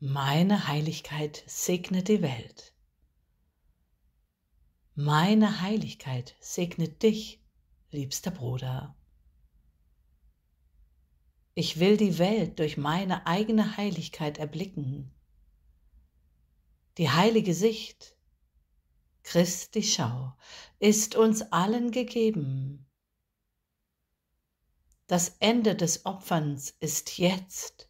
Meine Heiligkeit segnet die Welt. Meine Heiligkeit segnet dich, liebster Bruder. Ich will die Welt durch meine eigene Heiligkeit erblicken. Die heilige Sicht, Christi Schau, ist uns allen gegeben. Das Ende des Opferns ist jetzt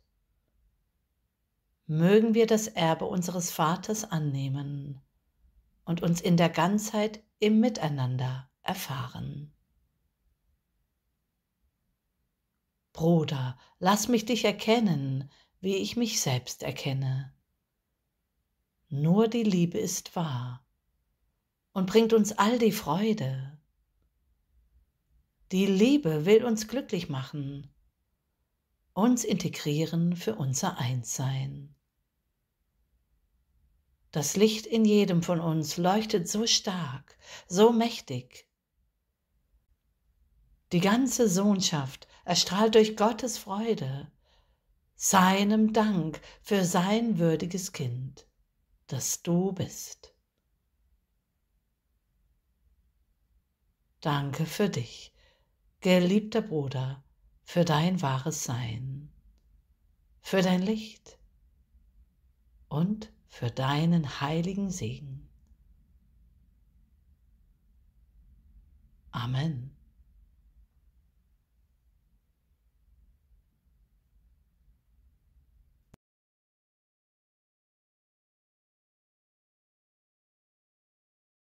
mögen wir das Erbe unseres Vaters annehmen und uns in der Ganzheit im Miteinander erfahren. Bruder, lass mich dich erkennen, wie ich mich selbst erkenne. Nur die Liebe ist wahr und bringt uns all die Freude. Die Liebe will uns glücklich machen, uns integrieren für unser Einssein. Das Licht in jedem von uns leuchtet so stark, so mächtig. Die ganze Sohnschaft erstrahlt durch Gottes Freude, seinem Dank für sein würdiges Kind, das du bist. Danke für dich, geliebter Bruder, für dein wahres Sein, für dein Licht und für deinen heiligen Segen. Amen.